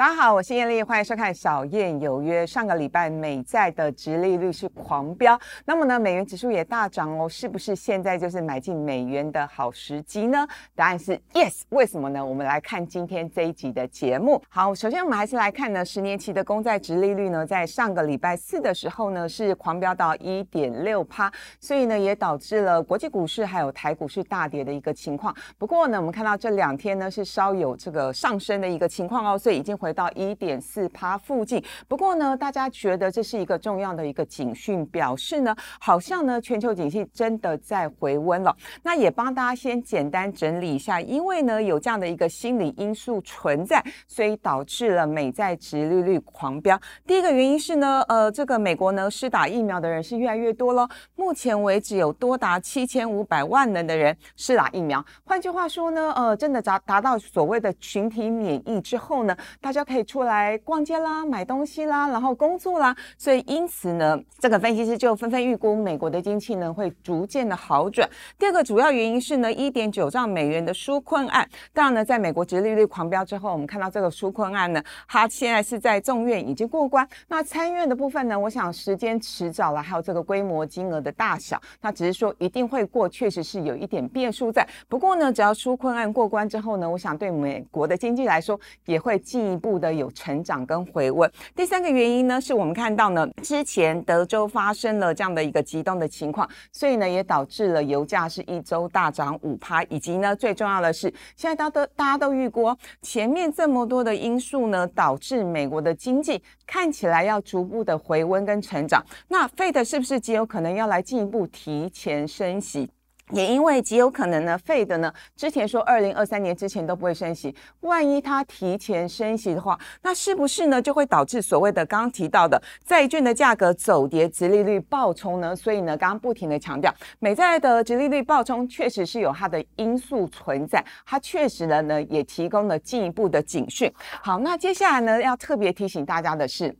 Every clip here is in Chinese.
大家好，我是艳丽，欢迎收看《小燕有约》。上个礼拜美债的殖利率是狂飙，那么呢，美元指数也大涨哦，是不是现在就是买进美元的好时机呢？答案是 yes。为什么呢？我们来看今天这一集的节目。好，首先我们还是来看呢，十年期的公债殖利率呢，在上个礼拜四的时候呢，是狂飙到一点六趴，所以呢，也导致了国际股市还有台股市大跌的一个情况。不过呢，我们看到这两天呢，是稍有这个上升的一个情况哦，所以已经回。到一点四趴附近，不过呢，大家觉得这是一个重要的一个警讯，表示呢，好像呢，全球景气真的在回温了。那也帮大家先简单整理一下，因为呢，有这样的一个心理因素存在，所以导致了美债殖利率狂飙。第一个原因是呢，呃，这个美国呢，施打疫苗的人是越来越多了，目前为止有多达七千五百万人的人施打疫苗。换句话说呢，呃，真的达达到所谓的群体免疫之后呢，大家。可以出来逛街啦、买东西啦，然后工作啦，所以因此呢，这个分析师就纷纷预估美国的经济呢会逐渐的好转。第二个主要原因是呢，一点九兆美元的纾困案，当然呢，在美国殖利率狂飙之后，我们看到这个纾困案呢，它现在是在众院已经过关。那参院的部分呢，我想时间迟早了，还有这个规模金额的大小，那只是说一定会过，确实是有一点变数在。不过呢，只要纾困案过关之后呢，我想对美国的经济来说也会进一步。步的有成长跟回温。第三个原因呢，是我们看到呢，之前德州发生了这样的一个极端的情况，所以呢，也导致了油价是一周大涨五趴，以及呢，最重要的是，现在大家都大家都预估前面这么多的因素呢，导致美国的经济看起来要逐步的回温跟成长。那 Fed 是不是极有可能要来进一步提前升息？也因为极有可能呢，费的呢，之前说二零二三年之前都不会升息，万一它提前升息的话，那是不是呢就会导致所谓的刚刚提到的债券的价格走跌，殖利率暴冲呢？所以呢，刚刚不停的强调，美债的殖利率暴冲确实是有它的因素存在，它确实呢呢也提供了进一步的警讯。好，那接下来呢要特别提醒大家的是。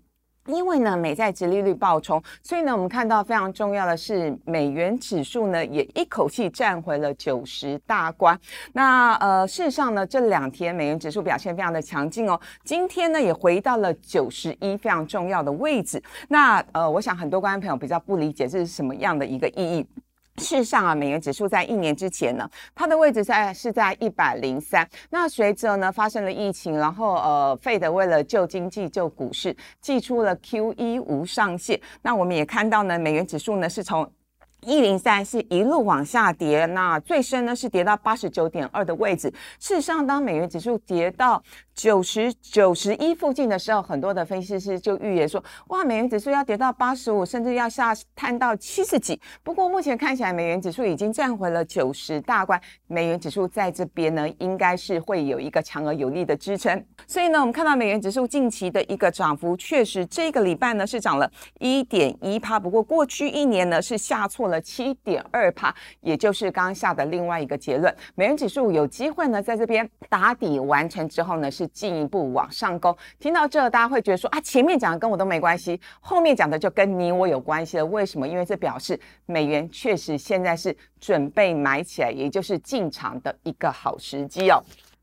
因为呢，美债殖利率暴冲，所以呢，我们看到非常重要的是，美元指数呢也一口气站回了九十大关。那呃，事实上呢，这两天美元指数表现非常的强劲哦。今天呢，也回到了九十一非常重要的位置。那呃，我想很多观众朋友比较不理解这是什么样的一个意义。事实上啊，美元指数在一年之前呢，它的位置在是在一百零三。那随着呢发生了疫情，然后呃，费德为了救经济、救股市，寄出了 Q 一无上限。那我们也看到呢，美元指数呢是从一零三是一路往下跌，那最深呢是跌到八十九点二的位置。事实上，当美元指数跌到九十九十一附近的时候，很多的分析师就预言说，哇，美元指数要跌到八十五，甚至要下探到七十几。不过目前看起来，美元指数已经站回了九十大关，美元指数在这边呢，应该是会有一个强而有力的支撑。所以呢，我们看到美元指数近期的一个涨幅，确实这个礼拜呢是涨了一点一趴。不过过去一年呢是下挫了七点二帕，也就是刚刚下的另外一个结论，美元指数有机会呢在这边打底完成之后呢是。进一步往上攻，听到这，大家会觉得说啊，前面讲的跟我都没关系，后面讲的就跟你我有关系了。为什么？因为这表示美元确实现在是准备买起来，也就是进场的一个好时机哦。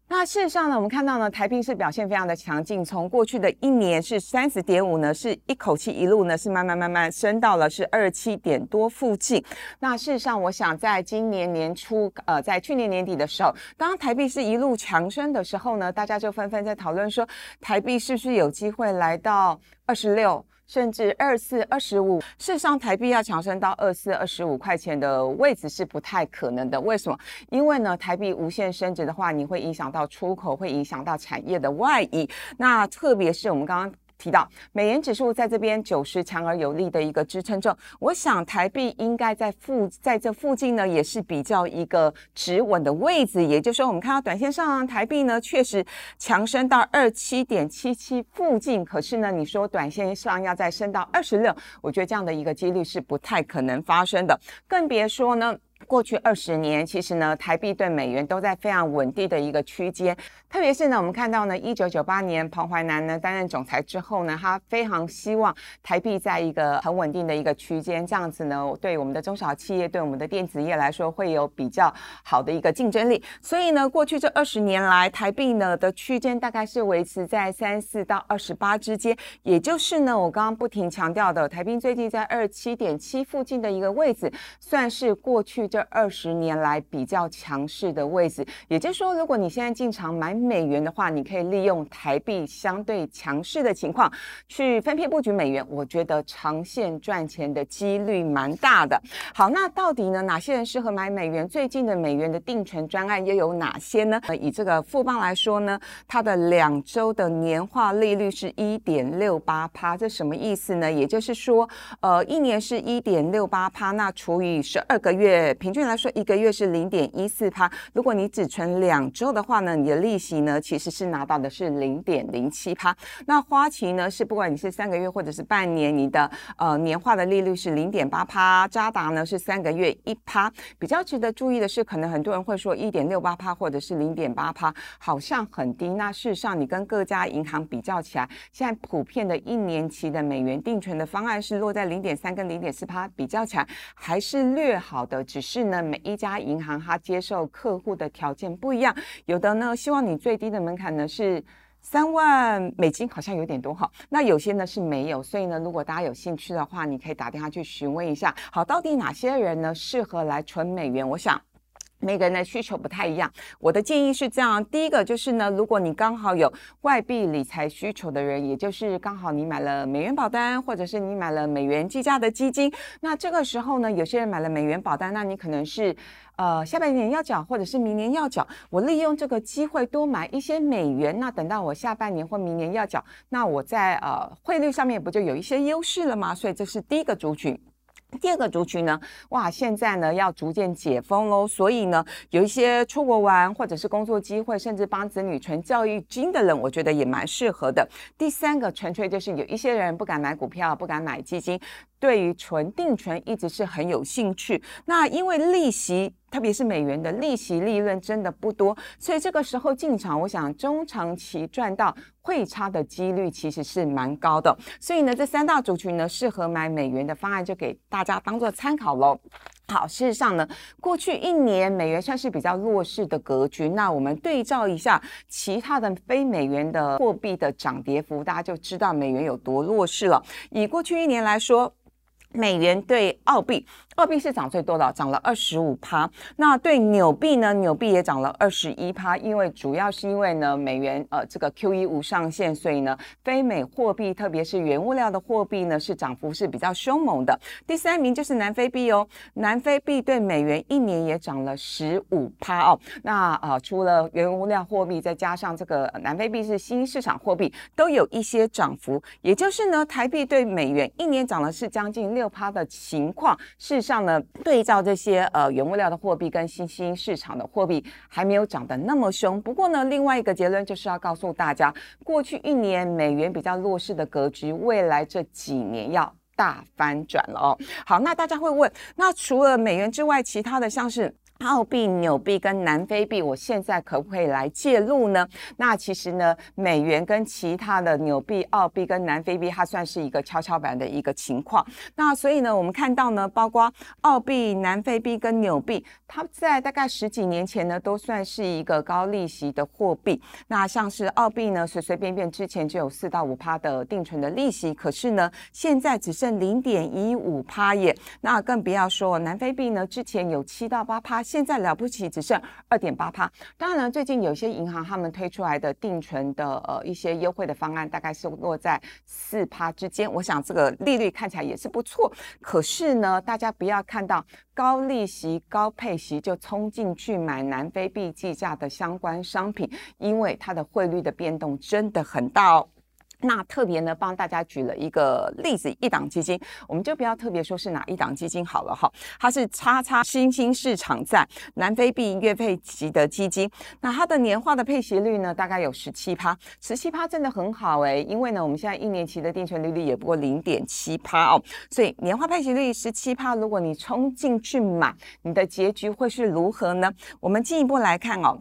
那事实上呢，我们看到呢，台币是表现非常的强劲，从过去的一年是三十点五呢，是一口气一路呢是慢慢慢慢升到了是二七点多附近。那事实上，我想在今年年初，呃，在去年年底的时候，当台币是一路强升的时候呢，大家就纷纷在讨论说，台币是不是有机会来到二十六？甚至二四二十五，事实上台币要强升到二四二十五块钱的位置是不太可能的。为什么？因为呢，台币无限升值的话，你会影响到出口，会影响到产业的外移。那特别是我们刚刚。提到美元指数在这边九十强而有力的一个支撑中，我想台币应该在附在这附近呢，也是比较一个止稳的位置。也就是说，我们看到短线上台币呢确实强升到二七点七七附近，可是呢，你说短线上要再升到二十六，我觉得这样的一个几率是不太可能发生的，更别说呢。过去二十年，其实呢，台币对美元都在非常稳定的一个区间。特别是呢，我们看到呢，一九九八年彭淮南呢担任总裁之后呢，他非常希望台币在一个很稳定的一个区间，这样子呢，对我们的中小企业、对我们的电子业来说，会有比较好的一个竞争力。所以呢，过去这二十年来，台币呢的区间大概是维持在三四到二十八之间，也就是呢，我刚刚不停强调的，台币最近在二七点七附近的一个位置，算是过去这。这二十年来比较强势的位置，也就是说，如果你现在进场买美元的话，你可以利用台币相对强势的情况去分配布局美元，我觉得长线赚钱的几率蛮大的。好，那到底呢，哪些人适合买美元？最近的美元的定存专案又有哪些呢？呃以这个富邦来说呢，它的两周的年化利率是一点六八趴，这什么意思呢？也就是说，呃，一年是一点六八趴，那除以十二个月。平均来说，一个月是零点一四趴。如果你只存两周的话呢，你的利息呢其实是拿到的是零点零七趴。那花旗呢是不管你是三个月或者是半年，你的呃年化的利率是零点八趴。渣打呢是三个月一趴。比较值得注意的是，可能很多人会说一点六八趴或者是零点八趴，好像很低。那事实上，你跟各家银行比较起来，现在普遍的一年期的美元定存的方案是落在零点三跟零点四趴，比较起来还是略好的，只是。是呢，每一家银行它接受客户的条件不一样，有的呢希望你最低的门槛呢是三万美金，好像有点多哈。那有些呢是没有，所以呢，如果大家有兴趣的话，你可以打电话去询问一下。好，到底哪些人呢适合来存美元？我想。每个人的需求不太一样，我的建议是这样：第一个就是呢，如果你刚好有外币理财需求的人，也就是刚好你买了美元保单，或者是你买了美元计价的基金，那这个时候呢，有些人买了美元保单，那你可能是呃下半年要缴，或者是明年要缴，我利用这个机会多买一些美元，那等到我下半年或明年要缴，那我在呃汇率上面不就有一些优势了吗？所以这是第一个族群。第二个族群呢，哇，现在呢要逐渐解封喽，所以呢，有一些出国玩或者是工作机会，甚至帮子女存教育金的人，我觉得也蛮适合的。第三个，纯粹就是有一些人不敢买股票，不敢买基金。对于纯定存一直是很有兴趣，那因为利息，特别是美元的利息利润真的不多，所以这个时候进场，我想中长期赚到汇差的几率其实是蛮高的。所以呢，这三大族群呢，适合买美元的方案就给大家当做参考喽。好，事实上呢，过去一年美元算是比较弱势的格局。那我们对照一下其他的非美元的货币的涨跌幅，大家就知道美元有多弱势了。以过去一年来说。美元对澳币，澳币是涨最多的，涨了二十五趴。那对纽币呢？纽币也涨了二十一趴，因为主要是因为呢，美元呃这个 Q E 无上限，所以呢，非美货币，特别是原物料的货币呢，是涨幅是比较凶猛的。第三名就是南非币哦，南非币对美元一年也涨了十五趴哦。那呃，除了原物料货币，再加上这个南非币是新市场货币，都有一些涨幅。也就是呢，台币对美元一年涨了是将近。六趴的情况，是上呢，对照这些呃原物料的货币跟新兴市场的货币还没有涨得那么凶。不过呢，另外一个结论就是要告诉大家，过去一年美元比较弱势的格局，未来这几年要大翻转了哦。好，那大家会问，那除了美元之外，其他的像是？澳币、纽币跟南非币，我现在可不可以来介入呢？那其实呢，美元跟其他的纽币、澳币跟南非币，它算是一个跷跷板的一个情况。那所以呢，我们看到呢，包括澳币、南非币跟纽币，它在大概十几年前呢，都算是一个高利息的货币。那像是澳币呢，随随便便之前就有四到五趴的定存的利息，可是呢，现在只剩零点一五趴耶。那更不要说南非币呢，之前有七到八趴。现在了不起，只剩二点八趴。当然了，最近有些银行他们推出来的定存的呃一些优惠的方案，大概是落在四趴之间。我想这个利率看起来也是不错。可是呢，大家不要看到高利息、高配息就冲进去买南非币计价的相关商品，因为它的汇率的变动真的很大哦。那特别呢，帮大家举了一个例子，一档基金，我们就不要特别说是哪一档基金好了哈，它是叉叉新兴市场在南非币月配息的基金，那它的年化的配息率呢，大概有十七趴，十七趴真的很好诶，因为呢，我们现在一年期的定存利率也不过零点七趴哦，所以年化配息率十七趴，如果你冲进去买，你的结局会是如何呢？我们进一步来看哦。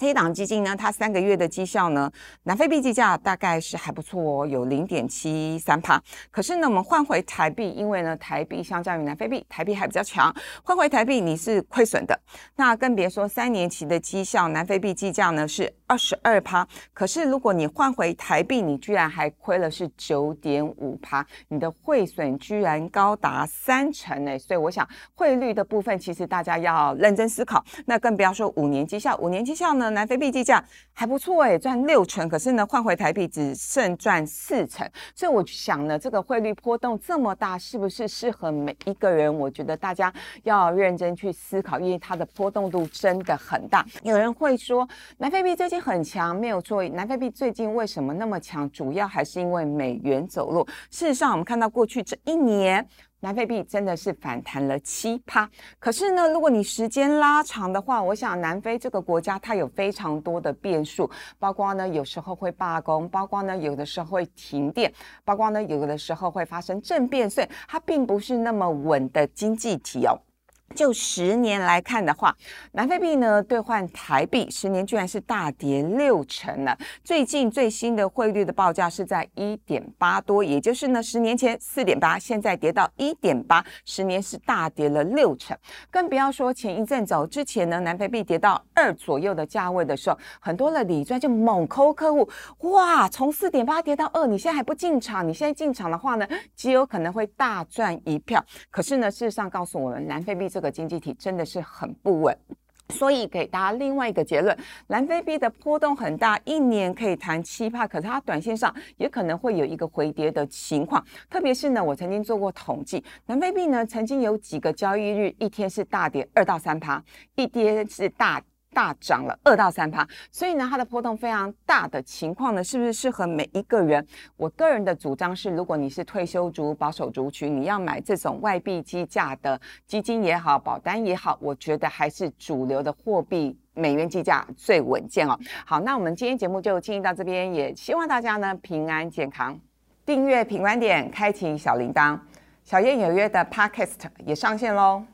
这一档基金呢，它三个月的绩效呢，南非币计价大概是还不错哦，有零点七三帕。可是呢，我们换回台币，因为呢，台币相较于南非币，台币还比较强，换回台币你是亏损的。那更别说三年期的绩效，南非币计价呢是二十二趴。可是如果你换回台币，你居然还亏了是九点五趴，你的汇损居然高达三成呢。所以我想汇率的部分，其实大家要认真思考。那更不要说五年绩效，五年绩效呢？南非币计价还不错哎，赚六成，可是呢换回台币只剩赚四成，所以我想呢，这个汇率波动这么大，是不是适合每一个人？我觉得大家要认真去思考，因为它的波动度真的很大。有人会说，南非币最近很强，没有错。南非币最近为什么那么强？主要还是因为美元走弱。事实上，我们看到过去这一年。南非币真的是反弹了七趴，可是呢，如果你时间拉长的话，我想南非这个国家它有非常多的变数，包括呢有时候会罢工，包括呢有的时候会停电，包括呢有的时候会发生政变，所以它并不是那么稳的经济体哦。就十年来看的话，南非币呢兑换台币，十年居然是大跌六成了。最近最新的汇率的报价是在一点八多，也就是呢十年前四点八，现在跌到一点八，十年是大跌了六成。更不要说前一阵走之前呢，南非币跌到二左右的价位的时候，很多的理专就猛抠客户，哇，从四点八跌到二，你现在还不进场？你现在进场的话呢，极有可能会大赚一票。可是呢，事实上告诉我们，南非币这个经济体真的是很不稳，所以给大家另外一个结论：南非币的波动很大，一年可以弹七趴，可是它短线上也可能会有一个回跌的情况。特别是呢，我曾经做过统计，南非币呢曾经有几个交易日，一天是大跌二到三趴，一天是大。跌大涨了二到三趴，所以呢，它的波动非常大的情况呢，是不是适合每一个人？我个人的主张是，如果你是退休族、保守族群，你要买这种外币基价的基金也好、保单也好，我觉得还是主流的货币美元计价最稳健哦。好，那我们今天节目就进行到这边，也希望大家呢平安健康，订阅品观点，开启小铃铛，小燕有约的 Podcast 也上线喽。